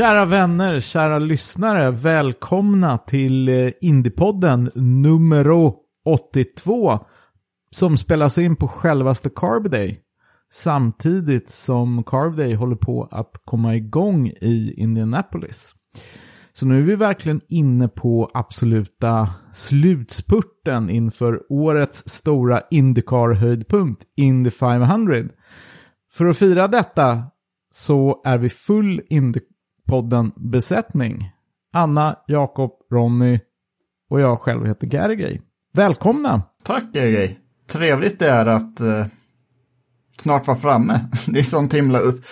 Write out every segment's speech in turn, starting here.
Kära vänner, kära lyssnare, välkomna till eh, Indiepodden nummer 82 som spelas in på självaste Carb Day. Samtidigt som Carb Day håller på att komma igång i Indianapolis. Så nu är vi verkligen inne på absoluta slutspurten inför årets stora Indycar-höjdpunkt, Indy 500. För att fira detta så är vi full Indypodden-besättning. Anna, Jakob, Ronny och jag själv heter Gergej. Välkomna! Tack Gergej. Trevligt det är att eh, snart vara framme. Det är sånt himla upp...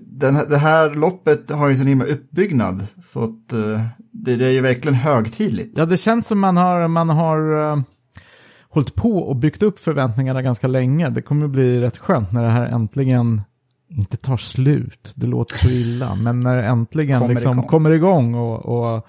Den, det här loppet har ju sån himla uppbyggnad. Så att eh, det, det är ju verkligen högtidligt. Ja, det känns som man har, man har uh, hållit på och byggt upp förväntningarna ganska länge. Det kommer bli rätt skönt när det här äntligen inte tar slut. Det låter så illa, men när det äntligen Kommer liksom igång. kommer igång och, och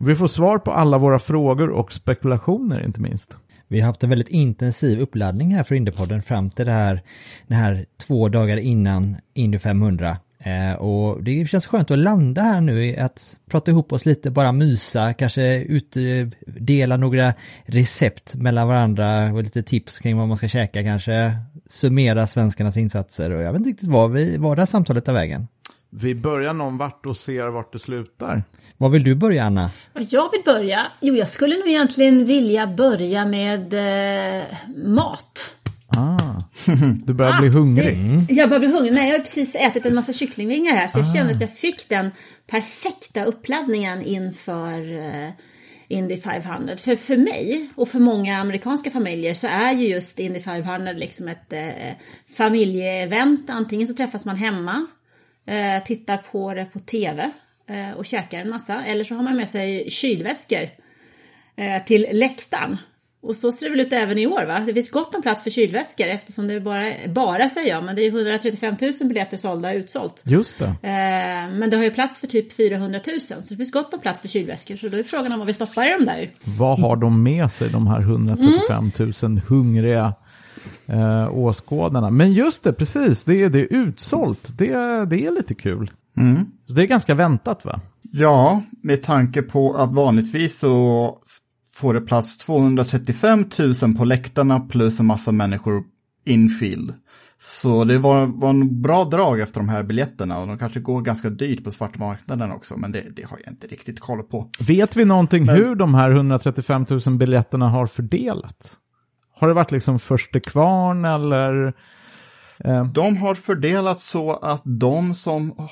vi får svar på alla våra frågor och spekulationer inte minst. Vi har haft en väldigt intensiv uppladdning här för Indiepodden fram till det här, den här två dagar innan Indy 500. Eh, och det känns skönt att landa här nu i att prata ihop oss lite, bara mysa, kanske utdela några recept mellan varandra och lite tips kring vad man ska käka kanske, summera svenskarnas insatser och jag vet inte riktigt var, vi, var det här samtalet tar vägen. Vi börjar någon vart och ser vart det slutar. Var vill du börja Anna? Vad jag vill börja? Jo, jag skulle nog egentligen vilja börja med eh, mat. Ah, du börjar bli hungrig. Jag börjar bli hungrig. Nej, jag har precis ätit en massa kycklingvingar här så jag kände att jag fick den perfekta uppladdningen inför eh, Indy 500. För, för mig och för många amerikanska familjer så är ju just Indy 500 liksom ett eh, familjeevent. Antingen så träffas man hemma, eh, tittar på det på tv eh, och käkar en massa. Eller så har man med sig kylväskor eh, till läktaren. Och så ser det väl ut även i år va? Det finns gott om plats för kylväskor eftersom det bara, bara säger jag, men det är 135 000 biljetter sålda utsålt. Just det. Eh, men det har ju plats för typ 400 000 så det finns gott om plats för kylväskor. Så då är frågan om vad vi stoppar i dem där. Vad har de med sig, de här 135 000 hungriga eh, åskådarna? Men just det, precis, det är, det är utsålt. Det, det är lite kul. Så det är ganska väntat va? Ja, med tanke på att vanligtvis så får det plats 235 000 på läktarna plus en massa människor infield. Så det var, var en bra drag efter de här biljetterna och de kanske går ganska dyrt på svarta marknaden också, men det, det har jag inte riktigt koll på. Vet vi någonting hur de här 135 000 biljetterna har fördelats? Har det varit liksom första kvarn eller? Eh, De har fördelat så att de som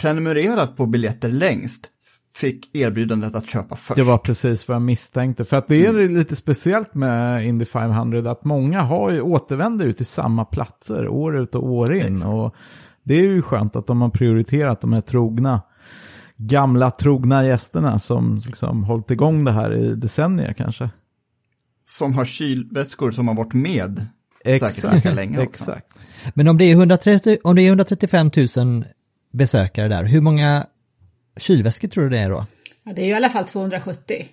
prenumererat på biljetter längst fick erbjudandet att köpa först. det var precis vad jag misstänkte. För att det är lite speciellt med Indy 500 att många har ju återvänder ju till samma platser år ut och år in. Och det är ju skönt att de har prioriterat de här trogna, gamla trogna gästerna som liksom hållit igång det här i decennier kanske. Som har kylväskor som har varit med säkert lika länge också. Exakt. Men om det är, 130, om det är 135 000 besökare där, hur många kylväskor tror du det är då? Ja, det är ju i alla fall 270.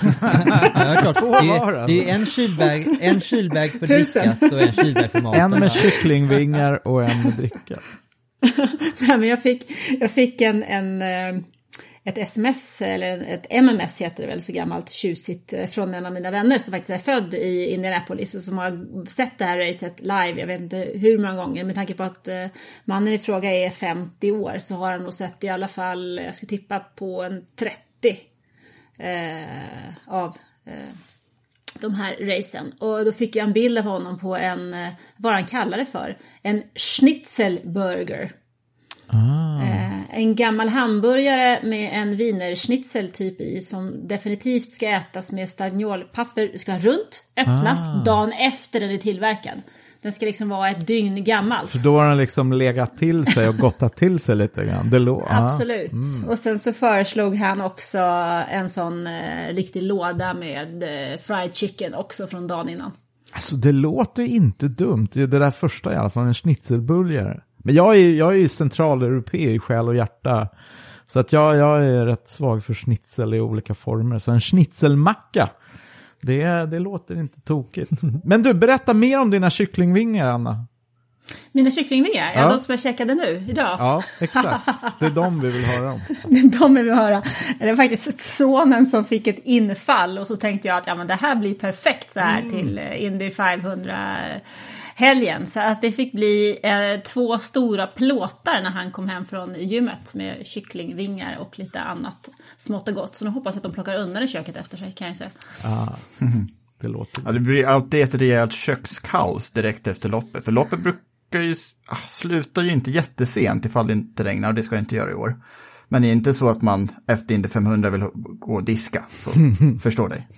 Ja, klart. Det är, det. är en kylbag, en kylbag för Tusen. drickat och en kylbag för maten. En med kycklingvingar och en med drickat. Nej, men jag fick, jag fick en, en, eh, ett sms, eller ett MMS heter det väl, så gammalt tjusigt, eh, från en av mina vänner som faktiskt är född i Indianapolis och som har sett det här racet live, jag vet inte hur många gånger, med tanke på att eh, mannen i fråga är 50 år så har han nog sett i alla fall, jag skulle tippa på en 30 eh, av eh, de här racen. Och då fick jag en bild av honom på en, eh, vad han kallar det för, en schnitzelburger. Eh, en gammal hamburgare med en wienerschnitzel typ i som definitivt ska ätas med stagnolpapper. Det ska vara runt, öppnas dagen efter den är tillverkad. Den ska liksom vara ett dygn gammalt. För då har den liksom legat till sig och gottat till sig lite grann. Det lå- ja. Absolut. Och sen så föreslog han också en sån eh, riktig låda med eh, fried chicken också från dagen innan. Alltså det låter inte dumt. Det där första i alla fall, en schnitzelburgare. Men jag är, jag är ju centraleuropé i själ och hjärta. Så att jag, jag är rätt svag för schnitzel i olika former. Så en schnitzelmacka, det, det låter inte tokigt. Men du, berätta mer om dina kycklingvingar, Anna. Mina kycklingvingar, ja. Ja. de som jag käkade nu, idag. Ja, exakt. Det är de vi vill höra om. De vill vi höra. Det var faktiskt sonen som fick ett infall och så tänkte jag att ja, men det här blir perfekt så här till eh, Indy 500 helgen. Så att det fick bli eh, två stora plåtar när han kom hem från gymmet med kycklingvingar och lite annat smått och gott. Så nu hoppas jag att de plockar undan i köket efter sig kan jag säga. Det låter... Ja, det blir alltid ett rejält kökskaos direkt efter loppet. För loppet brukar ju, ah, slutar ju inte jättesent ifall det inte regnar och det ska det inte göra i år. Men det är inte så att man efter Indy 500 vill gå och diska, så förstår dig.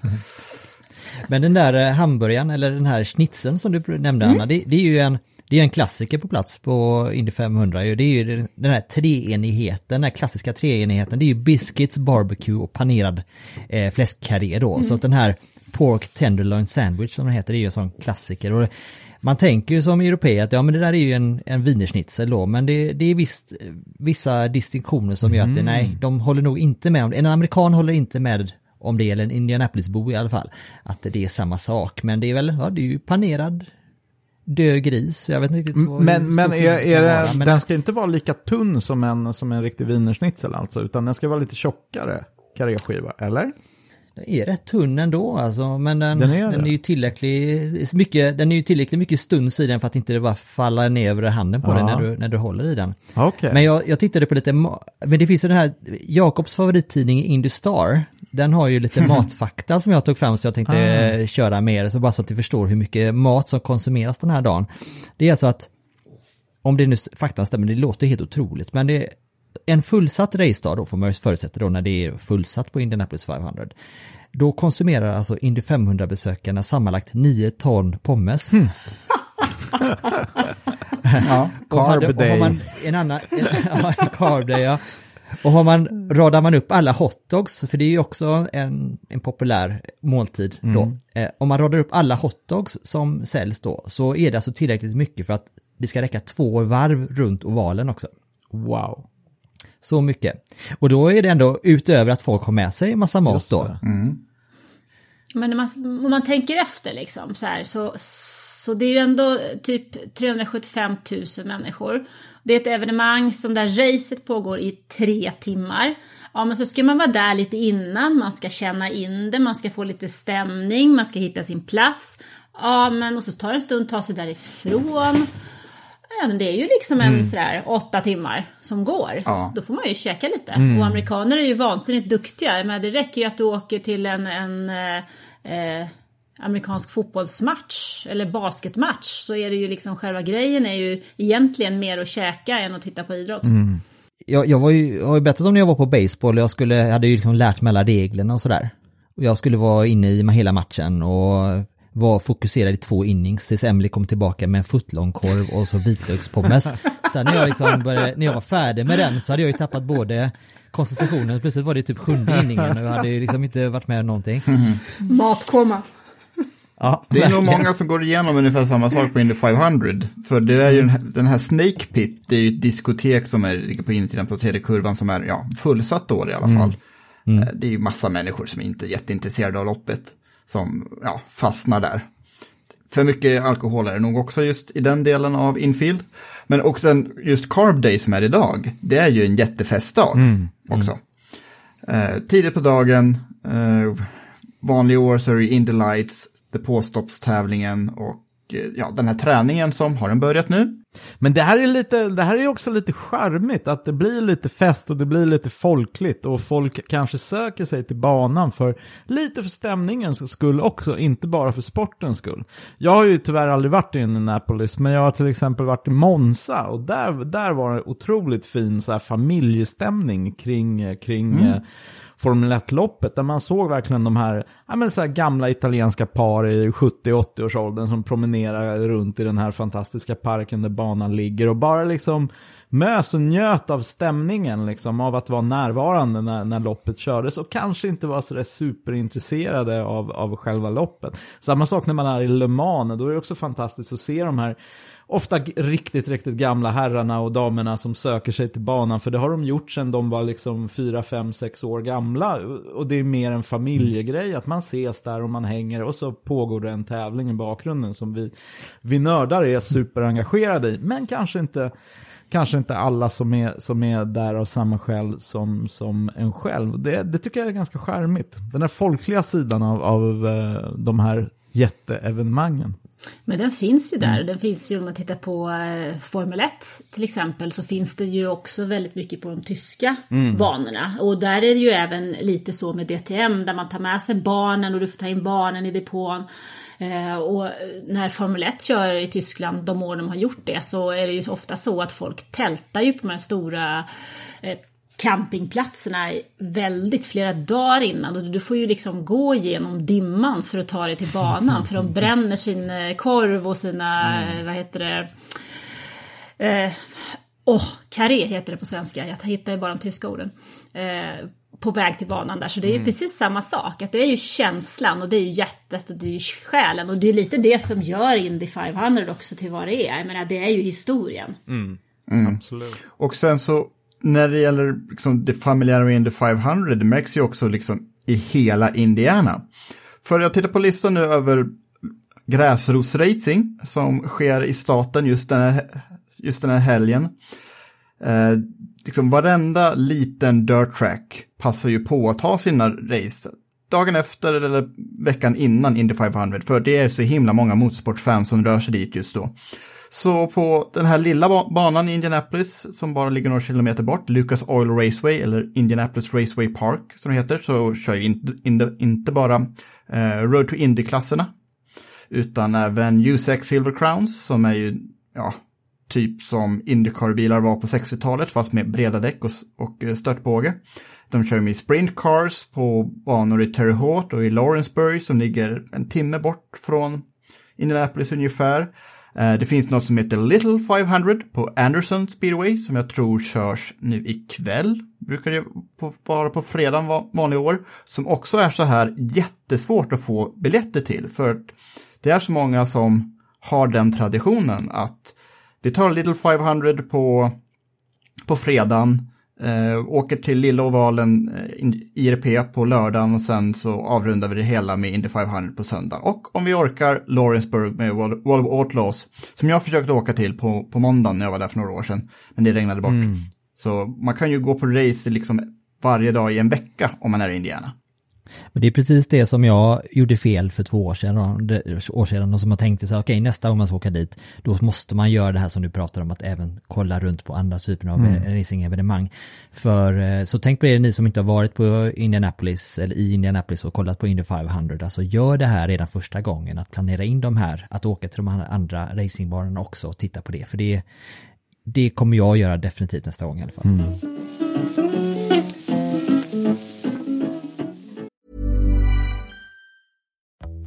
Men den där eh, hamburgaren, eller den här schnitzeln som du nämnde Anna, det, det är ju en, det är en klassiker på plats på Indy 500. ju. Det är ju den här treenigheten, den här klassiska treenigheten. Det är ju biscuits, barbecue och panerad eh, fläskkarré då. Så att den här pork tenderloin sandwich som den heter, det är ju en sån klassiker. Och man tänker ju som europé att ja men det där är ju en, en wienerschnitzel då, men det, det är visst vissa distinktioner som gör att det, nej, de håller nog inte med om det. En amerikan håller inte med om det gäller en Indianapolisbo i alla fall, att det är samma sak. Men det är väl, ja det är ju panerad död gris, jag vet inte riktigt vad Men, men, är, är det, vara, men den ska inte vara lika tunn som en, som en riktig wienerschnitzel alltså, utan den ska vara lite tjockare karéskiva, eller? Den är rätt tunn ändå alltså, men den, Den den, är är, det. ju tillräckligt mycket, den är ju tillräckligt mycket stuns i den för att inte det bara faller ner över handen på Ja. dig när du, när du håller i den. Okej. Men jag, jag tittade på lite, men det finns ju den här, Jakobs favorittidning Indy Star, den har ju lite matfakta som jag tog fram så jag tänkte eh, köra med er, så bara så att ni förstår hur mycket mat som konsumeras den här dagen. Det är alltså att, om det nu faktan stämmer, det låter helt otroligt, men det är en fullsatt racedag då, får man förutsätta då när det är fullsatt på Indianapolis 500. Då konsumerar alltså Indy 500-besökarna sammanlagt 9 ton pommes. Ja. Och hade- Carb day. en annan, en, ja, carb day, ja. Och har man, radar man upp alla hotdogs, för det är ju också en, en populär måltid då. Eh, om man radar upp alla hotdogs som säljs då, så är det alltså tillräckligt mycket för att det ska räcka två varv runt ovalen också. Wow. Så mycket. Och då är det ändå utöver att folk har med sig massa mat då. det. Men när man, om man tänker efter liksom så här så, så det är ju ändå typ 375 000 människor. Det är ett evenemang som där racet pågår i tre timmar. Ja men så ska man vara där lite innan, man ska känna in det, man ska få lite stämning, man ska hitta sin plats. Ja men och så tar det en stund att ta sig därifrån. Ja, men det är ju liksom en sådär åtta timmar som går. Ja. Då får man ju käka lite. Och amerikaner är ju vansinnigt duktiga. Men det räcker ju att du åker till en, en eh, eh, amerikansk fotbollsmatch eller basketmatch. Så är det ju liksom själva grejen är ju egentligen mer att käka än att titta på idrott. jag, jag var ju, jag har ju berättat om när jag var på baseball, jag skulle, hade ju liksom lärt mig alla reglerna och sådär. Och jag skulle vara inne i hela matchen och var fokuserad i två innings tills Emily kom tillbaka med en footlongkorv och så vitlökspommes. Sen när jag liksom började, när jag var färdig med den så hade jag ju tappat både koncentrationen, plötsligt var det typ sjunde inningen och jag hade ju liksom inte varit med om någonting. Matkoma. Ja, Det är nog många som går igenom ungefär samma sak på Indy 500. För det är ju den här, den här Snake Pit, det är ju ett diskotek som är, ligger på insidan på tredje kurvan som är ja, fullsatt då i alla fall. Eh, Det är ju massa människor som inte är jätteintresserade av loppet som ja, fastnar där. För mycket alkohol är det nog också just i den delen av infield. Men också en, just Carb Day som är idag, det är ju en jättefestdag också. Eh, tidigt på dagen, eh, vanliga år så är det Indy Lights, depåstoppstävlingen och eh, ja, den här träningen som har den börjat nu. Men det här är lite, det här är också lite charmigt, att det blir lite fest och det blir lite folkligt och folk kanske söker sig till banan för lite för stämningens skull också, inte bara för sportens skull. Jag har ju tyvärr aldrig varit i Annapolis, men jag har till exempel varit i Monza och där, där var det otroligt fin så här familjestämning kring, kring eh, Formel 1-loppet där man såg verkligen de här, ja, men så här gamla italienska par i 70-80-årsåldern som promenerar runt i den här fantastiska parken där banan ligger och bara liksom mös och njöt av stämningen liksom, av att vara närvarande när, när loppet kördes och kanske inte var så där superintresserade av, av själva loppet. Samma sak när man är i Le Mans, då är det också fantastiskt att se de här ofta riktigt, riktigt gamla herrarna och damerna som söker sig till banan. För det har de gjort sedan de var liksom 4, 5, 6 år gamla. Och det är mer en familjegrej att man ses där och man hänger och så pågår det en tävling i bakgrunden som vi, vi nördar är superengagerade i. Men kanske inte, kanske inte alla som är, som är där av samma skäl som, som en själv. Det, det tycker jag är ganska charmigt. Den här folkliga sidan av, av eh, de här jätteevenemangen. Men den finns ju där. Den finns ju om man tittar på eh, Formel 1 till exempel så finns det ju också väldigt mycket på de tyska banorna. Och där är det ju även lite så med DTM där man tar med sig barnen och du får ta in barnen i depån. Eh, och när Formel 1 kör i Tyskland de år de har gjort det så är det ju ofta så att folk tältar ju på de här stora eh, campingplatserna väldigt flera dagar innan och du får ju liksom gå igenom dimman för att ta dig till banan för de bränner sin eh, korv och sina, eh, vad heter det, eh, åh, karré heter det på svenska, jag hittar ju bara de tyska orden. Eh, på väg till banan där, så det är ju precis samma sak. Att det är ju känslan och det är ju hjärtat och det är ju själen och det är lite det som gör Indy 500 också till vad det är. Jag menar, det är ju historien. Absolut. Och sen så när det gäller liksom, det familjära med Indy 500, det märks ju också liksom i hela Indiana. För jag tittar på listan nu över gräsrotsracing som sker i staten just den här, just den här helgen. Eh, liksom varenda liten dirt track passar ju på att ta sina race dagen efter eller veckan innan Indy 500, för det är så himla många motorsportfans som rör sig dit just då. Så på den här lilla banan i Indianapolis, som bara ligger några kilometer bort, Lucas Oil Raceway, eller Indianapolis Raceway Park, som det heter, så kör ju inte, inte, bara eh, Road to Indy-klasserna, utan även USAC Silver Crowns, som är ju, ja, typ som Indycar-bilar var på 60-talet, fast med breda däck och, och eh, störtbåge. De kör med sprint cars på banor i Terre Haute och i Lawrenceburg som ligger en timme bort från Indianapolis ungefär. Eh, det finns något som heter Little 500 på Anderson Speedway som jag tror körs nu ikväll. Brukar det vara på fredag vanliga år. Som också är så här jättesvårt att få biljetter till. För att det är så många som har den traditionen att vi tar Little 500 på, på fredagen. Eh, åker till Lilla Ovalen, eh, IRP på lördagen och sen så avrundar vi det hela med Indy 500 på söndag. Och om vi orkar Lawrenceburg med Vol- Volvo Outlaws, som jag försökte åka till på, på måndagen när jag var där för några år sedan, men det regnade bort. Så man kan ju gå på race liksom varje dag i en vecka om man är i Indiana. Men det är precis det som jag gjorde fel för två år sedan, år sedan och som jag tänkte så här, okej nästa gång man ska åka dit, då måste man göra det här som du pratar om, att även kolla runt på andra typer av mm. racingevenemang. För, eh, så tänk på det ni som inte har varit på Indianapolis, eller i Indianapolis och kollat på Indy 500, alltså gör det här redan första gången, att planera in de här, att åka till de andra racingbanorna också och titta på det, för det, det kommer jag göra definitivt nästa gång i alla fall.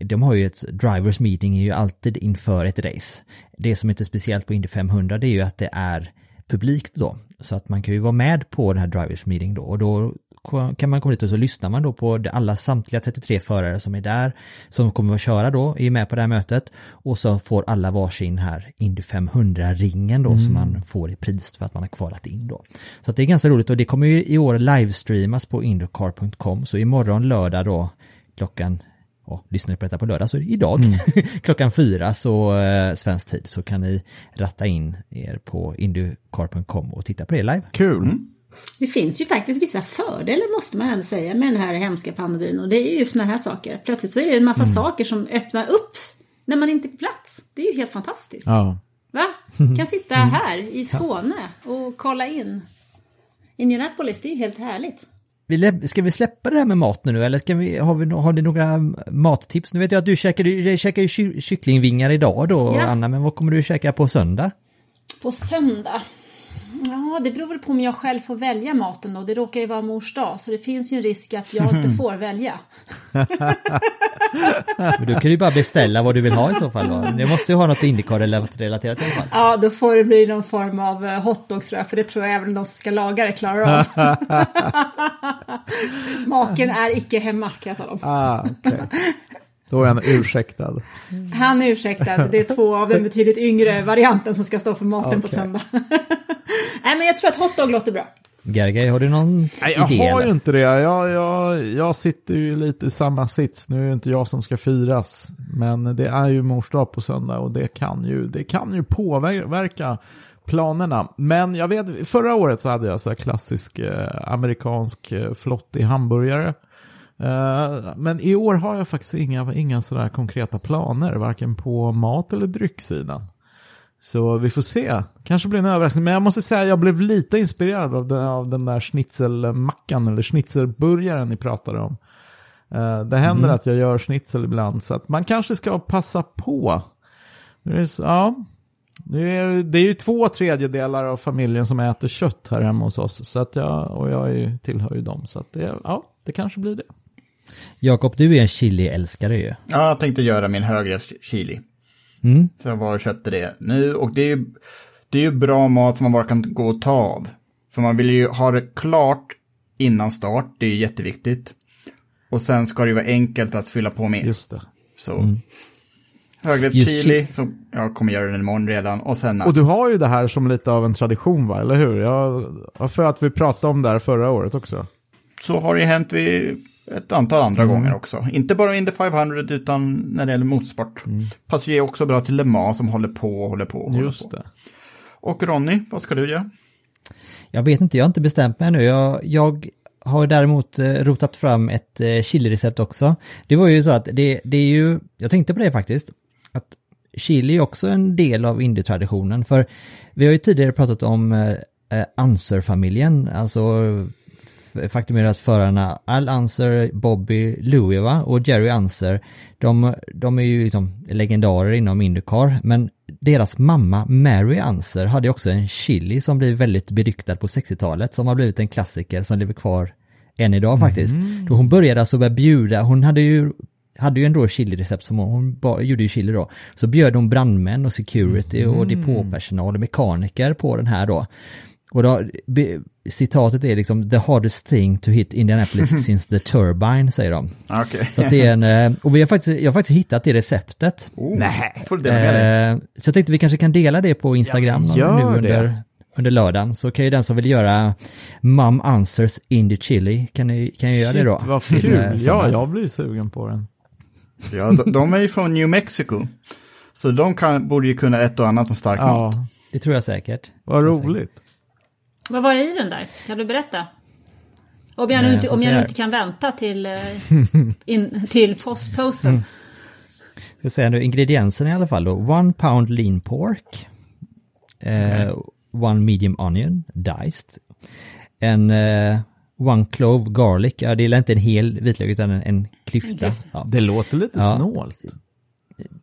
De har ju ett drivers meeting är ju alltid inför ett race. Det som är lite speciellt på Indy 500 det är ju att det är publikt då. Så att man kan ju vara med på den här drivers meeting då och då kan man komma dit och så lyssnar man då på alla samtliga 33 förare som är där som kommer att köra då, är med på det här mötet och så får alla varsin här Indy 500-ringen då som man får i pris för att man har kvalat in då. Så att det är ganska roligt och det kommer ju i år livestreamas på indycar.com så imorgon lördag då klockan och lyssnar ni på detta på lördag så idag klockan fyra så eh, svensk tid så kan ni ratta in er på indycar.com och titta på det live. Kul. Det finns ju faktiskt vissa fördelar måste man ändå säga med den här hemska pandemin och det är ju såna här saker. Plötsligt så är det en massa saker som öppnar upp när man inte är på plats. Det är ju helt fantastiskt. Ja. Va? Kan sitta här i Skåne och kolla in. Indianapolis, det är ju helt härligt. Vi Ska vi släppa det här med mat nu eller ska vi, har, vi, har ni några mattips? Nu vet jag att du käkar, du käkar ju ky- kycklingvingar idag då Ja. Anna, men vad kommer du käka på söndag? På söndag? Ja, det beror väl på om jag själv får välja maten då. Det råkar ju vara mors dag, så det finns ju en risk att jag inte får välja. Men du kan ju bara beställa vad du vill ha i så fall då. Det måste ju ha något Indycar-relaterat i alla fall. Ja, då får det bli någon form av eh, hotdogs tror jag, för det tror jag även de som ska laga det klarar av. Maken är icke hemma kan jag tala om. Ah, okej. Då är han ursäktad. Han är ursäktad, det är två av den betydligt yngre varianten som ska stå för maten på Okej. söndag. Nej, men jag tror att hotdog låter bra. Gergej, har du någon Nej, jag idé har eller? ju inte det. Jag, jag, jag sitter ju lite i samma sits. Nu är det inte jag som ska firas. Men det är ju mors dag på söndag och det kan ju, det kan ju påverka planerna. Men jag vet, förra året så hade jag så här klassisk eh, amerikansk eh, flottig hamburgare. Eh, men i år har jag faktiskt inga, inga sådär konkreta planer, varken på mat eller drycksidan. Så vi får se. Kanske blir en överraskning. Men jag måste säga att jag blev lite inspirerad av den, av den där schnitzelmackan eller schnitzelburgaren ni pratade om. Eh, det händer att jag gör schnitzel ibland så att man kanske ska passa på. Nu är så, ja, nu är, det är ju två tredjedelar av familjen som äter kött här hemma hos oss. Så att jag, och jag är ju, tillhör ju dem. Så att det, ja, det kanske blir det. Jakob, du är en chili-älskare ju. Ja, jag tänkte göra min högre chili. Mm. Så jag var och köpte det nu. Och det är ju det är ju bra mat som man bara kan gå och ta av. För man vill ju ha det klart innan start. Det är ju jätteviktigt. Och sen ska det ju vara enkelt att fylla på med. Just det. Så. Högre Just chili, så jag kommer göra den imorgon redan. Och sen Och du har ju det här som lite av en tradition va, eller hur? Jag har för att vi pratade om det här förra året också. så har det hänt vid ett antal andra gånger också. Inte bara Indy 500 utan när det gäller motorsport. Passar ju också bra till Le Mans som håller på och håller på. Och håller Just på. det. Och Ronny, vad ska du göra? Jag vet inte, jag har inte bestämt mig ännu. Jag, jag har däremot eh, rotat fram ett eh, chili-recept också. Det var ju så att det, det är ju, jag tänkte på det faktiskt, att chili är också en del av indie-traditionen. För vi har ju tidigare pratat om eh, eh, Anser-familjen, alltså faktum är att förarna Al Anser, Bobby Louie va? och Jerry Anser, de, de är ju liksom legendarer inom Indycar, men deras mamma Mary Anser hade också en chili som blev väldigt beryktad på 60-talet, som har blivit en klassiker som lever kvar än idag faktiskt. Då hon började alltså börja bjuda, hon hade ju hade ju ändå chili-recept som hon, hon gjorde ju chili då. Så bjöd hon brandmän och security och depåpersonal och mekaniker på den här då. Och då, be, citatet är liksom the hardest thing to hit Indianapolis since the turbine, säger de. Okej. Så att det är en, eh, och vi har faktiskt, jag har faktiskt hittat det receptet. Oh, Får du? Eh, så jag tänkte vi kanske kan dela det på Instagram Ja, nu under, det. under lördagen så kan ju den som vill göra Mum Answers Indie Chili kan ju, kan ju göra det då. Shit, vad Till, kul. eh, Ja, jag blir sugen på den. Ja, de, de är ju från New Mexico. Så de kan, borde ju kunna ett och annat om stark mat. Ja, Det tror jag säkert. vad roligt. Vad var det i den där? Kan du berätta? Om jag nu Eh, inte, om jag nu inte kan vänta till, eh, in, till post, posten. Ska säga nu ingredienserna i alla fall då. One pound lean pork. Eh, One medium onion, diced. En eh, one clove garlic, ja det är inte en hel vitlök utan en, en klyfta. Ja. Det låter lite Ja. snålt.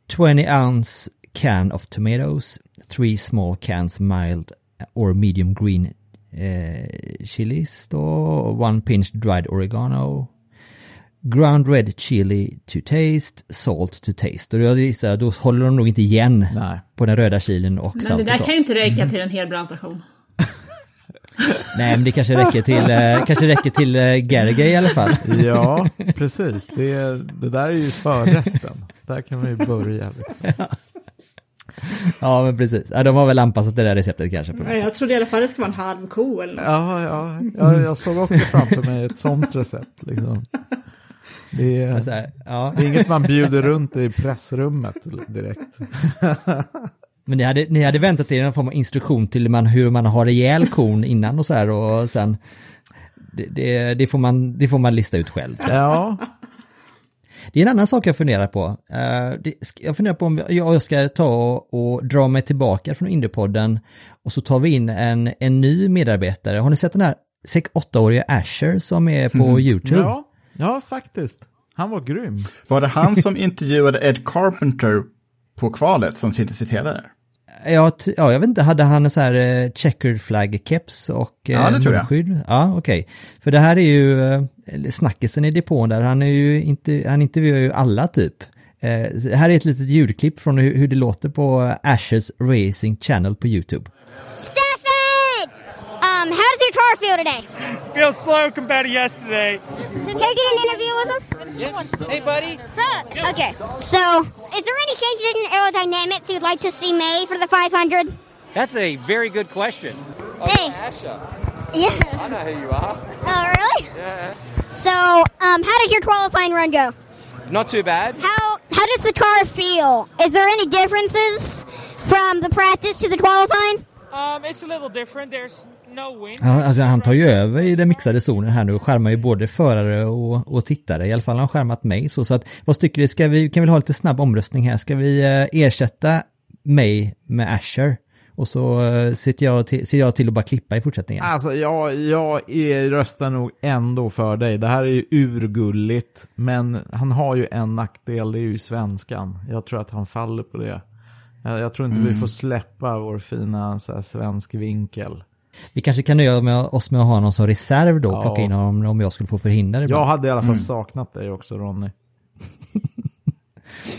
20 ounce can of tomatoes, three small cans mild or medium green eh, chilies då, one pinch dried oregano, ground red chili to taste, salt to taste. Och jag gissar, då håller de nog inte igen Nej. på den röda chilen och Men det där kan ju inte räcka till en hel brandstation. Nej men det kanske räcker till, eh, kanske räcker till eh, Gerge i alla fall. Ja, precis. Det, det där är ju förrätten. Där kan man ju börja. Liksom. Ja men precis, ja, de har väl anpassat det där receptet kanske. På. Jag trodde i alla fall det skulle vara en halv ko eller något. Ja, ja, ja, jag såg också framför mig ett sånt recept. Liksom. Det, är, Så här, ja. det är inget man bjuder runt i pressrummet direkt. Men ni hade, ni hade väntat er någon form av instruktion till man, hur man har ihjäl kon innan och så här och sen det, det, det, får man, det får man lista ut själv. Ja, Det är en annan sak jag funderar på. Eh, jag funderar på om jag ska ta och, dra mig tillbaka från Indiepodden och så tar vi in en, en ny medarbetare. Har ni sett den här 8-åriga Asher som är på YouTube? ja, ja, faktiskt. Han var grym. Var det han som intervjuade Ed Carpenter på kvalet som syntes i tv där? Ja, jag vet inte, hade han en sån här eh, checkered flag keps och eh, Ja, det tror jag. munskydd? Ja, okej. För det här är ju eh, snackisen i depån där, han är ju inte, han intervjuar ju alla typ. Eh, så här är ett litet ljudklipp från hur, hur det låter på Ashes Racing Channel på YouTube. Stafford! Um, how does your car feel today? Feels slow compared to yesterday. Can I get an interview with him? Yes. Hey, buddy. Sup? Okay. So, is there any changes in aerodynamics you'd like to see made for the 500? That's a very good question. hey. Yeah. I know who you are. Oh, really? Yeah. So, um, how did your qualifying run go? Not too bad. How how does the car feel? Is there any differences from the practice to the qualifying? Um, it's a little different. There's Ja, alltså han tar ju över i den mixade zonen här nu och skärmar ju både förare och, och tittare. I alla fall har han skärmat mig så. så att, vad tycker du, ska vi, kan vi ha lite snabb omröstning här? Ska vi eh, ersätta mig med Asher? Och så eh, sitter jag till, ser jag till att bara klippa i fortsättningen. Alltså, jag, jag är, röstar nog ändå för dig. Det här är ju urgulligt, men han har ju en nackdel, det är ju svenskan. Jag tror att han faller på det. Jag, jag tror inte vi får släppa vår fina så här, svensk vinkel. Vi kanske kan nöja med oss med att ha någon som reserv då, Ja. plocka in honom om jag skulle få förhinder Jag ibland. hade i alla fall saknat dig också, Ronny.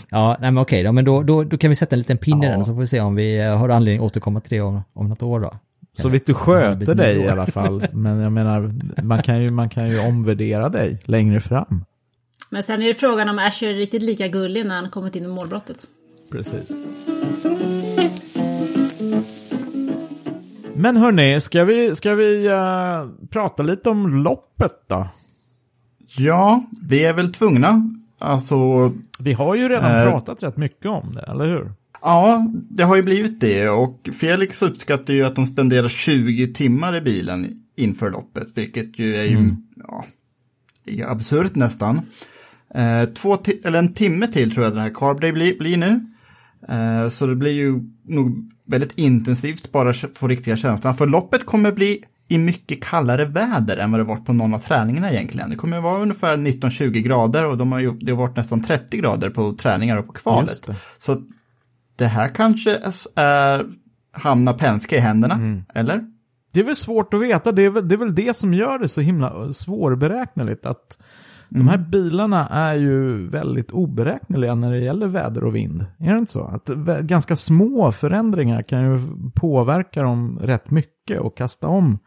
Ja, nej men okej då, men då, då, då kan vi sätta en liten pin i Ja. den så får vi se om vi eh, har anledning att återkomma till det om, om något år då. Så vitt du det sköter dig i alla fall. Men jag menar, man kan, ju, man kan ju omvärdera dig längre fram. Men sen är det frågan om Asher är riktigt lika gullig när han kommit in i målbrottet. Precis. Men hörni, ska vi, ska vi eh, prata lite om loppet då? Ja, vi är väl tvungna. Alltså, Vi har ju redan Eh. pratat rätt mycket om det, eller hur? ja, det har ju blivit det. Och Felix uppskattar ju att de spenderar 20 timmar i bilen inför loppet, vilket ju är ju, ja, är ju absurt nästan. Eh, två eller en timme till tror jag den här Carb Day blir, blir nu. Eh, så det blir ju nog väldigt intensivt bara få riktiga känslan. För loppet kommer bli i mycket kallare väder än vad det varit på någon av träningarna egentligen. Det kommer vara ungefär 19-20 grader och de har ju, det har varit nästan 30 grader på träningar och på kvalet. Så det här kanske är, hamnar Penske i händerna, Mm. eller? Det är väl svårt att veta, det är väl det, är väl det som gör det så himla svårberäkneligt. Att de här bilarna är ju väldigt oberäkneliga när det gäller väder och vind. Är det inte så? Att ganska små förändringar kan ju påverka dem rätt mycket och kasta om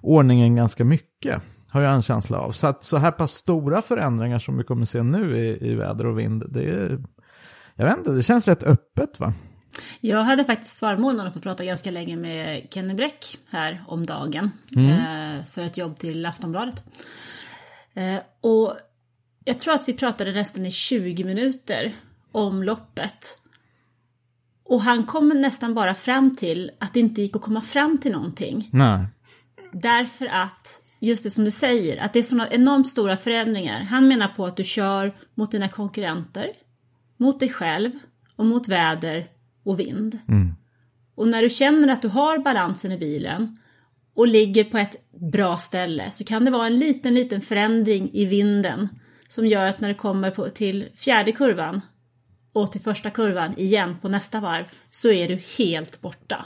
ordningen ganska mycket. Har jag en känsla av. Så att så här pass stora förändringar som vi kommer se nu i, i väder och vind, det är, jag vet inte, det känns rätt öppet va? Jag hade faktiskt förmånen att få prata ganska länge med Kenny Bräck här om dagen. Eh, för ett jobb till Aftonbladet. Eh, och jag tror att vi pratade nästan i 20 minuter om loppet. Och han kom nästan bara fram till att det inte gick att komma fram till någonting. Nej. Därför att, just det som du säger, att det är sådana enormt stora förändringar. Han menar på att du kör mot dina konkurrenter, mot dig själv och mot väder och vind. Och när du känner att du har balansen i bilen och ligger på ett bra ställe så kan det vara en liten, liten förändring i vinden som gör att när du kommer på, till fjärde kurvan och till första kurvan igen på nästa varv så är du helt borta.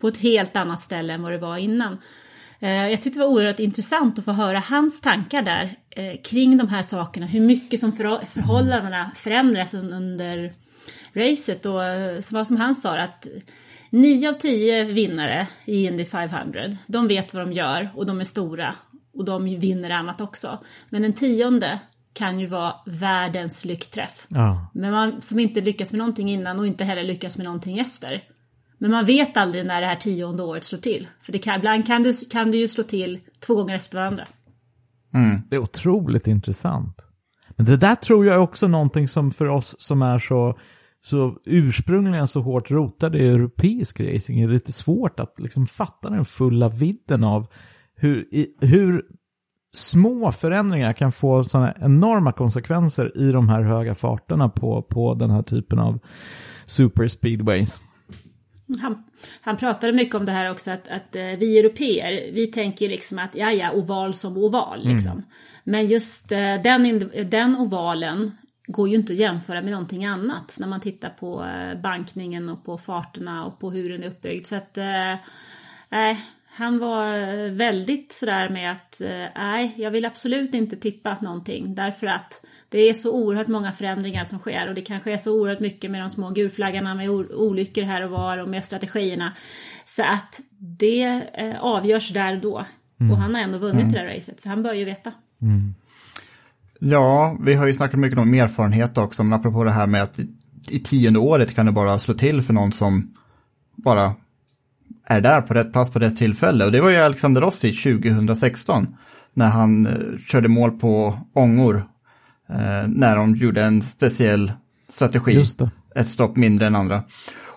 På ett helt annat ställe än vad det var innan. Eh, Jag tyckte det var oerhört intressant att få höra hans tankar där eh, kring de här sakerna. Hur mycket som förhå- förhållandena förändras un- under racet. Och eh, som, som han sa att nio av tio vinnare i Indy 500, de vet vad de gör och de är stora. Och de vinner annat också. Men den tionde kan ju vara världens lyckträff. Ja. Men man, som inte lyckas med någonting innan och inte heller lyckas med någonting efter. Men man vet aldrig när det här tionde året slår till. För det kan, ibland kan det, kan det ju slå till två gånger efter varandra. Det är otroligt intressant. Men det där tror jag är också någonting som för oss som är så, så ursprungligen så hårt rotade i europeisk racing är lite svårt att liksom fatta den fulla vidden av hur, i, hur små förändringar kan få sådana enorma konsekvenser i de här höga farterna på, på den här typen av super speedways. Han, han pratade mycket om det här också att, att eh, vi europeer, vi tänker liksom att ja, ja, oval som oval liksom. Men just eh, den, den ovalen går ju inte att jämföra med någonting annat när man tittar på eh, bankningen och på farterna och på hur den är uppbyggd. Så att, eh, han var eh, väldigt sådär med att eh, nej, jag vill absolut inte tippa någonting därför att det är så oerhört många förändringar som sker och det kanske är så oerhört mycket med de små gulflaggarna med olyckor här och var och med strategierna. Så att det eh, avgörs där och då. Och han har ändå vunnit det där racet så han bör ju veta. Ja, vi har ju snackat mycket om erfarenhet också, men apropå det här med att i, tionde året kan det bara slå till för någon som bara är där på rätt plats på rätt tillfälle. Och det var ju Alexander Rossi 2016, när han eh, körde mål på ångor, eh, när de gjorde en speciell strategi, ett stopp mindre än andra.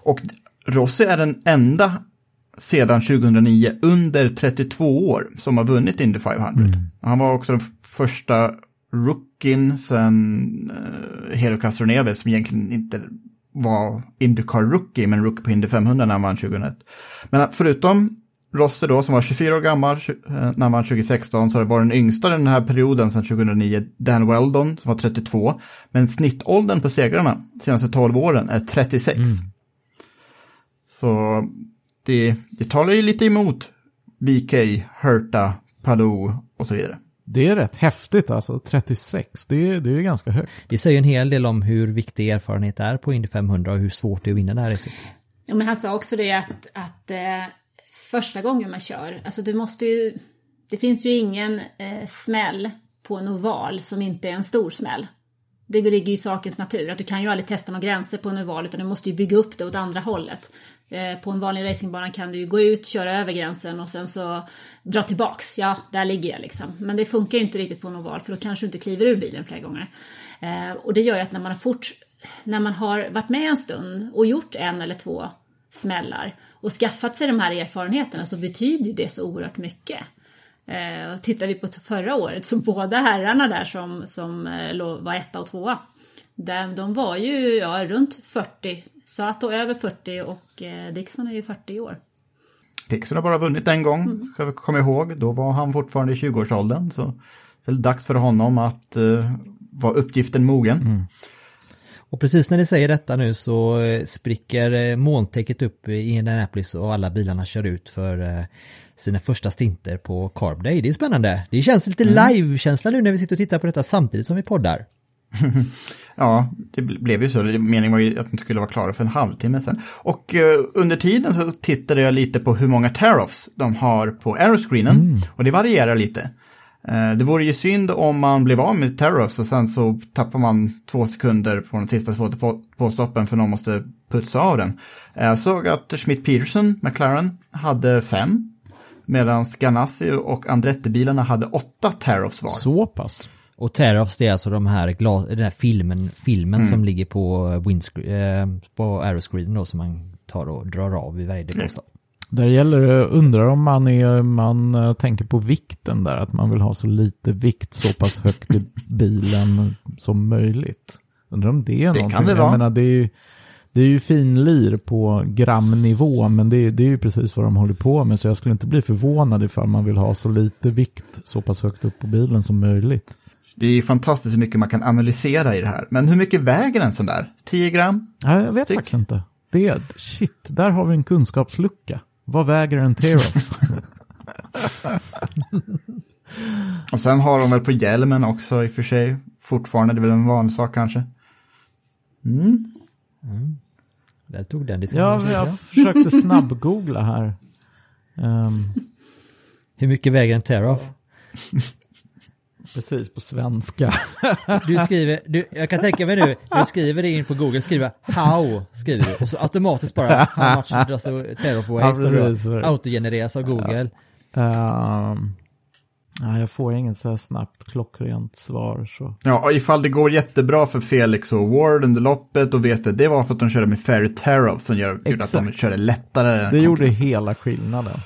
Och Rossi är den enda sedan 2009 under 32 år som har vunnit Indy 500. Han var också den första rookien sen uh, Helo Castroneves som egentligen inte var Indycar rookie men rookie på Indy 500 när han vann 2001. Men förutom Rossi då som var 24 år gammal eh, när han vann 2016 så varit den yngsta den här perioden sedan 2009 Dan Weldon som var 32. Men snittåldern på segrarna senaste 12 åren är 36. Så det, det talar ju lite emot BK, Hurta, Palou och så vidare. Det är rätt häftigt alltså, 36, det är, det är ganska högt. Det säger en hel del om hur viktig erfarenhet är på Indy 500 och hur svårt det är att vinna det här racet. Ja, men han sa också det att, att eh, första gången man kör, alltså du måste ju, det finns ju ingen eh, smäll på en oval som inte är en stor smäll. Det ligger ju i sakens natur, att du kan ju aldrig testa några gränser på en oval utan du måste ju bygga upp det åt andra hållet. Eh, på en vanlig racingbana kan du ju gå ut, köra över gränsen och sen så dra tillbaks. Ja, där ligger jag liksom. Men det funkar ju inte riktigt på en oval för då kanske du inte kliver ur bilen flera gånger. Eh, och det gör ju att när man har fort, när man har varit med en stund och gjort en eller två smällar och skaffat sig de här erfarenheterna så betyder det så oerhört mycket. Eh, tittar vi på förra året så båda herrarna där som, som eh, var etta och tvåa, de, de var ju ja, runt 40, Sato över 40 och eh, Dixon är ju 40 år. Dixon har bara vunnit en gång, ska vi komma ihåg. Då var han fortfarande i 20-årsåldern. Så det är dags för honom att uh, vara uppgiften mogen. Och precis när ni säger detta nu så eh, spricker molntäcket upp i Indianapolis och alla bilarna kör ut för sina första stinter på Carb Day. Det är spännande. Det känns lite live-känsla nu när vi sitter och tittar på detta samtidigt som vi poddar. Ja, det bl- blev ju så. Meningen var ju att de skulle vara klara för en halvtimme sedan. Och eh, under tiden så tittade jag lite på hur många tear-offs de har på aeroscreenen. Och det varierar lite. Eh, Det vore ju synd om man blev av med Terrors och sen så tappar man två sekunder på den sista två på- påstoppen för någon måste putsa av den. Eh, Jag såg att Schmidt-Peterson, McLaren, hade fem. Medan Ganassi och Andretti-bilarna hade åtta Terrors var. Så pass. Och Tear-Offs det är alltså de här glas, den här filmen, filmen Mm. som ligger på windscreen, eh, på aeroscreen då som man tar och drar av i varje depåstopp. Där gäller det, undrar om man, är, man eh, tänker på vikten där, att man vill ha så lite vikt så pass högt i bilen som möjligt. Undrar om det är Det någonting. kan det Jag vara. menar, det är ju, det är ju finlir på gramnivå, men det är, det är ju precis vad de håller på med, så jag skulle inte bli förvånad ifall man vill ha så lite vikt så pass högt upp på bilen som möjligt. Det är ju fantastiskt hur mycket man kan analysera i det här. Men hur mycket väger en sån där? 10 gram? Ja, jag vet Stick. faktiskt inte. Det, shit, där har vi en kunskapslucka. Vad väger en Tear-Off? Och sen har de väl på hjälmen också i och för sig. Fortfarande, det är väl en vanlig sak kanske. Där tog den diskussionen. Ja, jag försökte snabbgoogla här. Ehm, Hur mycket väger en Tear-Off? Precis på svenska. Du skriver, du, jag kan tänka mig nu, du skriver det in på Google, skriver how, skriver du, och så automatiskt bara how much does weigh, Ja, autogenereras av Google. Ehm, nej, jag får inget så här snabbt klockrent svar. Så. Ja, och ifall det går jättebra för Felix och Ward under loppet, då vet jag det var för att de körde med Ferry Tear-Off som gör, gjorde att de körde lättare. Det gjorde hela skillnaden.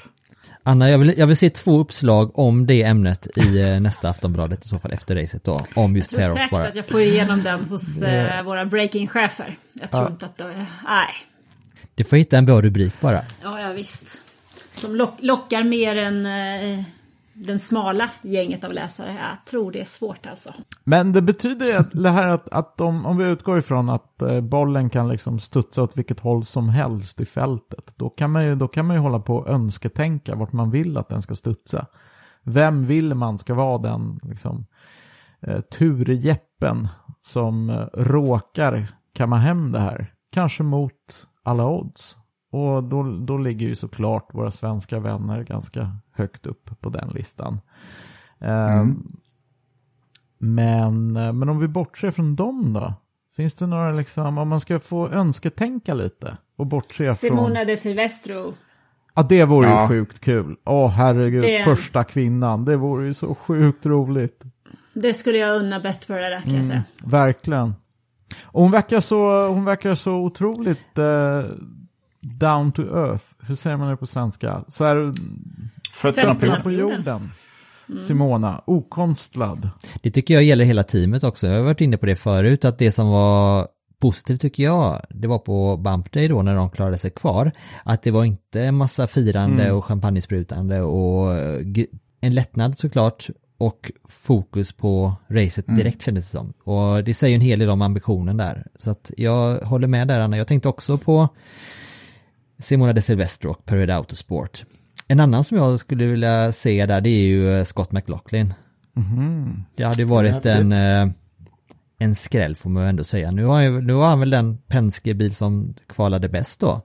Anna, jag vill, jag vill se två uppslag om det ämnet i eh, nästa Aftonbladet i så fall efter racet då, om just Jag tror säkert bara. att jag får igenom den hos eh, våra breaking-chefer. Jag tror inte att det... Nej. Du får hitta en bra rubrik bara. Ja, ja visst. Som lock, lockar mer än eh, den smala gänget av läsare. Jag tror det är svårt alltså. Men det betyder att det här att, att om, om vi utgår ifrån att eh, bollen kan liksom studsa åt vilket håll som helst i fältet. Då kan man ju, då kan man ju hålla på och önsketänka vart man vill att den ska studsa. Vem vill man ska vara den liksom, eh, turjeppen som eh, råkar kamma hem det här? Kanske mot alla odds. Och då, då ligger ju såklart våra svenska vänner ganska högt upp på den listan. Eh, men, eh, men om vi bortser från dem då? Finns det några liksom, om man ska få önsketänka lite och bortse från... Simona de Silvestro. Ja, det vore Ja. ju sjukt kul. Åh, herregud, Det- första kvinnan. Det vore ju så sjukt roligt. Det skulle jag unna Bethborough där kan jag säga. Verkligen. Och hon verkar så, hon verkar så otroligt eh, down to earth. Hur säger man det på svenska? Så här, Fötterna på Fötterna jorden. på jorden. Simona, okonstlad. Det tycker jag gäller hela teamet också. Jag har varit inne på det förut, att det som var positivt tycker jag, det var på Bump Day då när de klarade sig kvar, att det var inte en massa firande och champagnesprutande och eh, en lättnad såklart och fokus på racet direkt kändes det som. Och det säger en hel del om ambitionen där. Så att jag håller med där Anna, jag tänkte också på Simona de Silvestro och Parade Autosport. En annan som jag skulle vilja se där det är ju eh, Scott McLaughlin. Det hade ju varit en, eh, en skräll får man ändå säga. Nu har, jag, nu har han väl den Penske-bil som kvalade bäst då.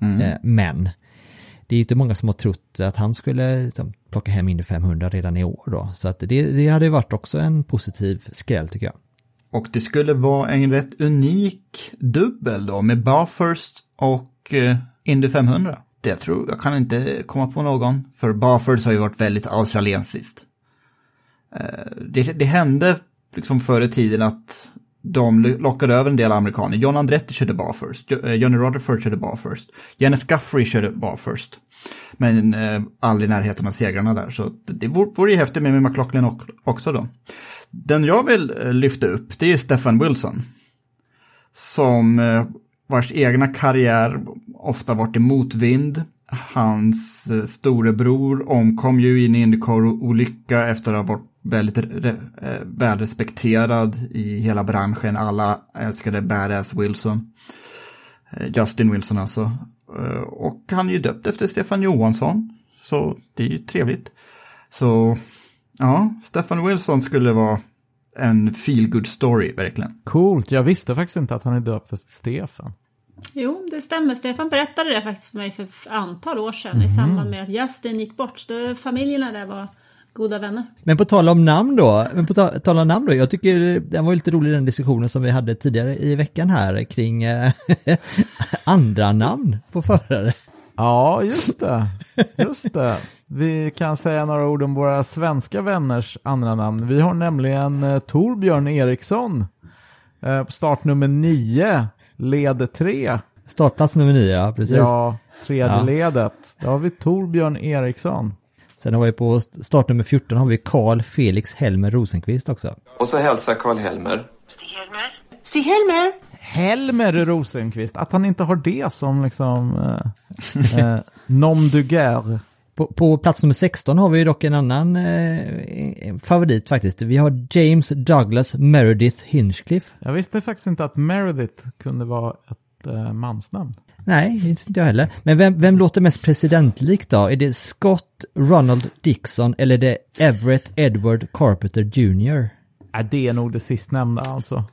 Eh, men det är ju inte många som har trott att han skulle liksom, plocka hem Indy 500 redan i år då. Så att det, det hade ju varit också en positiv skräll tycker jag. Och det skulle vara en rätt unik dubbel då med Bathurst och eh, Indy 500. Det tror jag kan inte komma på någon. För Bathurst har ju varit väldigt australiensiskt. Eh, det, det hände liksom förr i tiden att de lockade över en del amerikaner. John Andretti körde Bathurst. Eh, Johnny Rutherford körde Bathurst. Janet Guffrey körde Bathurst. Men eh, aldrig i närheten av segrarna där. Så det, vore, vore ju häftigt med, med McLaughlin också då. Den jag vill lyfta upp det är Stefan Wilson. Som eh, vars egna karriär ofta varit i motvind. Hans eh, storebror omkom ju i en Indycar-olycka efter att ha varit väldigt eh, välrespekterad i hela branschen. Alla älskade Badass Wilson. Eh, Justin Wilson alltså. Och han är ju döpt efter Stefan Johansson. Så det är ju trevligt. Så ja, Stefan Wilson skulle vara en feel good story verkligen. Coolt, jag visste faktiskt inte att han är döpt efter Stefan. Jo, det stämmer. Stefan berättade det faktiskt för mig för ett antal år sedan i samband med att Justin gick bort. Då familjerna där var goda vänner. Men på tal om namn då, men på ta- tal om namn då, jag tycker den var lite rolig den diskussionen som vi hade tidigare i veckan här kring eh, andra namn på förare. Ja, just det. Just det. Vi kan säga några ord om våra svenska vänners andra namn. Vi har nämligen eh, Torbjörn Eriksson eh, på startnummer 9, led 3. Startplats nummer nio, ja precis. Ja, tredje Ja. ledet. Då har vi Torbjörn Eriksson. Sen har vi på startnummer 14 har vi Karl Felix Helmer Rosenqvist också. Och så hälsar Karl-Helmer. Stig-Helmer! Helmer Rosenqvist, att han inte har det som liksom eh, eh, nom du guerre. På, på plats nummer 16 har vi dock en annan eh, favorit faktiskt. Vi har James Douglas Meredith Hinchcliffe. Jag visste faktiskt inte att Meredith kunde vara ett eh, mansnamn. Nej, det visste inte jag heller. Men vem, vem låter mest presidentlikt då? Är det Scott Ronald Dixon eller är det Everett Edward Carpenter Jr? Nej, det är nog det sistnämnda alltså.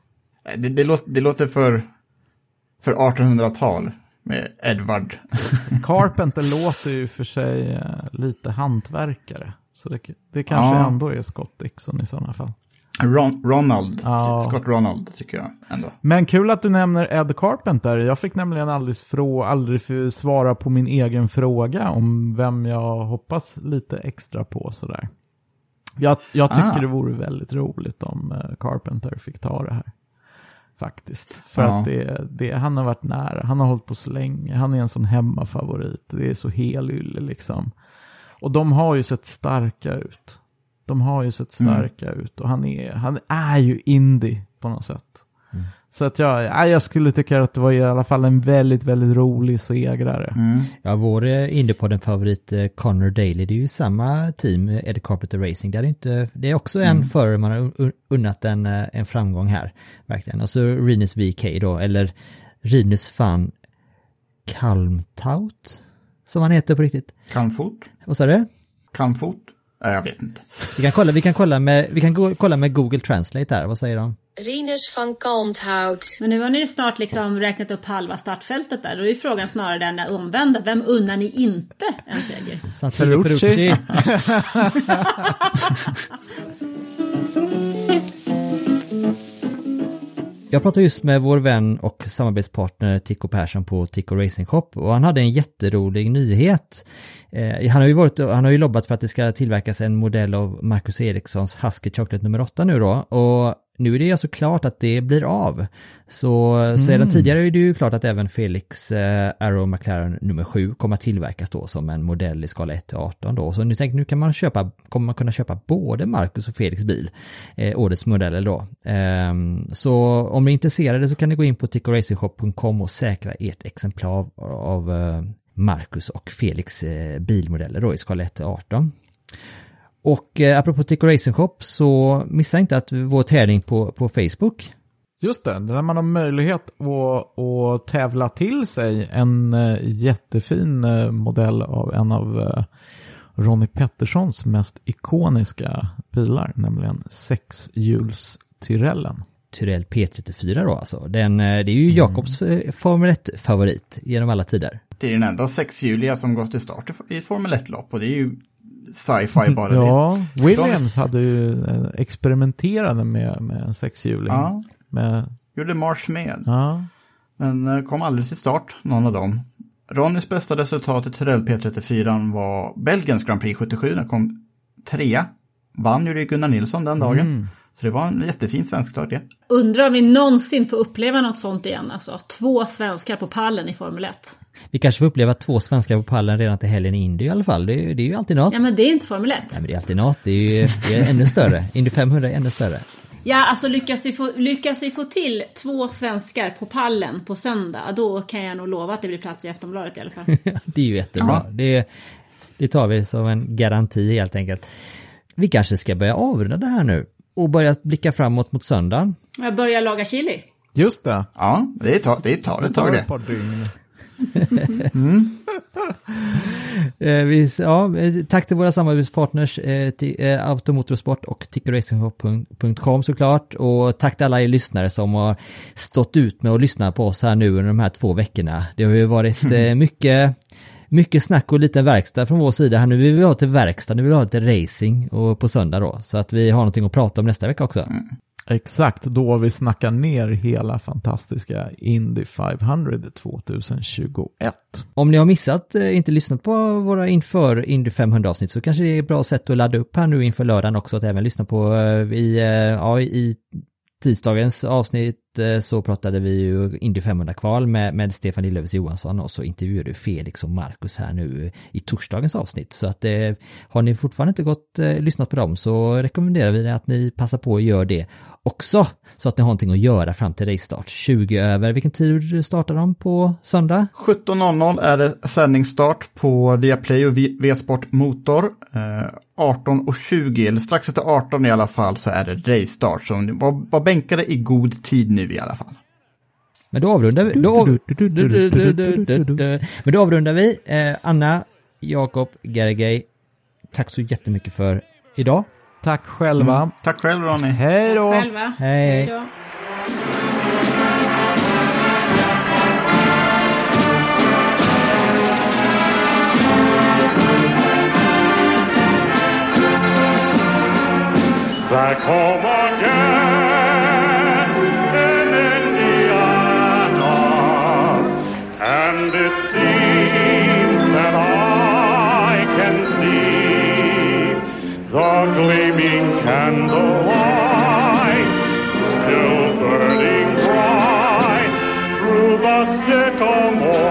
Det, det, låter, det låter för, för 1800-tal med Edward. Carpenter låter ju för sig eh, lite hantverkare. Så det, det kanske Ja. ändå är Scott Dixon i sådana fall. Ron, Ronald, Ja. Scott Ronald tycker jag ändå. Men kul att du nämner Ed Carpenter. Jag fick nämligen aldrig, frå, aldrig svara på min egen fråga om vem jag hoppas lite extra på sådär. Jag, jag tycker Ah. det vore väldigt roligt om eh, Carpenter fick ta det här. Faktiskt. För Ja. att det, det, han har varit nära. Han har hållit på så länge. Han är en sån hemmafavorit. Det är så helylle liksom. Och de har ju sett starka ut. De har ju sett starka ut. Och han är, han är ju indie på något sätt. Så att jag, ja, jag skulle tycka att det var i alla fall en väldigt, väldigt rolig segrare. Ja, vår eh, Indiepodden favorit eh, Connor Daly, det är ju samma team, eh, Eddie Carpenter Racing. Det är, inte, det är också en förare man har un- unnat en, en framgång här, verkligen. Och så Rinus VK då, eller Rinus van Kalmtaut, som han heter på riktigt. Kalmfot? Vad sa du? Kalmfot? Nej, jag vet inte. Vi kan kolla, vi kan kolla, med, vi kan gå, kolla med Google Translate här, vad säger de? Rinus van Kalmthout. Men nu har ni ju snart liksom räknat upp halva startfältet där. Då är ju frågan snarare den där omvända. Vem unnar ni inte en seger? Santino Ferrucci. Ferrucci. Jag pratade just med vår vän och samarbetspartner Tico Persson på Tico Racing Shop och han hade en jätterolig nyhet. Eh, han, har ju varit, han har ju lobbat för att det ska tillverkas en modell av Marcus Erikssons Husky Chocolate nummer 8 nu då och nu är det alltså klart att det blir av. Så sedan tidigare är det ju klart att även Felix eh, Arrow McLaren nummer 7 kommer att tillverkas då som en modell i skala 1 till 18 då. Så nu tänker nu kan man köpa, kommer man kunna köpa både Marcus och Felix bil, eh, årets modeller då. Ehm, så om ni är intresserade så kan ni gå in på tickoracingshop.com och säkra ert exemplar av eh, Marcus och Felix eh, bilmodeller då i skala 1 till 18. Och eh, apropå Tico Racing Shop så missa inte att vår tävling på, på Facebook. Just det, där man har möjlighet att, att tävla till sig en eh, jättefin eh, modell av en av eh, Ronnie Petterssons mest ikoniska bilar, nämligen sexhjuls Tyrellen. Tyrell P34 då alltså. Den, eh, det är ju Jakobs eh, Formel 1-favorit genom alla tider. Det är den enda sexhjuliga som gått till start i Formel 1-lopp och det är ju sci-fi bara det. Ja, Williams hade ju eh, experimenterade med, med en sexhjuling. Ja. Med, Gjorde Marsh med. ja. Men eh, kom aldrig till start, någon av dem. Ronnys bästa resultat i Tyrell P34 var Belgiens Grand Prix 77. Den kom trea. Vann ju det Gunnar Nilsson den dagen. Så det var en jättefin svensk start det. Undrar om vi någonsin får uppleva något sånt igen. Alltså två svenskar på pallen i Formel 1. Vi kanske får uppleva två svenskar på pallen redan till helgen i Indy i alla fall. Det, är- det är ju alltid något. Ja men det är inte Formel 1. Nej, men det är alltid något. Det är ju det är ännu större. Indy 500 är ännu större. Ja, alltså lyckas vi, få, lyckas vi få till två svenskar på pallen på söndag, då kan jag nog lova att det blir plats i Aftonbladet i alla fall. det är ju jättebra. Det, det tar vi som en garanti helt enkelt. Vi kanske ska börja avrunda det här nu och börja blicka framåt mot söndagen. Jag börjar laga chili. Just det. Ja, det tar, det tar ett tag tar det. ett par dygn. Eh, vi, ja, eh, tack till våra samarbetspartners eh, till, eh, Automotorsport och tickeracingshop.com såklart. Och tack till alla er lyssnare som har stått ut med att lyssna på oss här nu under de här två veckorna. Det har ju varit eh, mycket, mycket snack och lite verkstad från vår sida här nu. Vi vill ha till verkstad, nu vill vi ha till racing och på söndag då. Så att vi har någonting att prata om nästa vecka också. Exakt, då vi snackar ner hela fantastiska Indy 500 2021. Om ni har missat, eh, inte lyssnat på våra inför Indy 500 avsnitt så kanske det är ett bra sätt att ladda upp här nu inför lördagen också att även lyssna på eh, i, eh, ja, i tisdagens avsnitt eh, så pratade vi ju Indy 500-kval med, med Stefan Lillövs Johansson och så intervjuade Felix och Marcus här nu i torsdagens avsnitt. Så att eh, har ni fortfarande inte gått eh, lyssnat på dem så rekommenderar vi att ni passar på och gör det också. Så att ni har någonting att göra fram till racestart. 20 över, vilken tid startar de på söndag? 17.00 är det sändningsstart på Viaplay och V- V-sport Motor. Eh, 18.20, eller strax efter 18 i alla fall, så är det race-start. Så ni var, var bänkade i god tid nu i alla fall. Men då avrundar vi. Då, av... Men då avrundar vi. Eh, Anna, Jakob, Gergej, tack så jättemycket för idag. Tack själva. Tack själv Ronny. Hej då! Själva. Hej. då. Back home again in Indiana, and it seems that I can see the gleaming candlelight still burning bright through the sycamores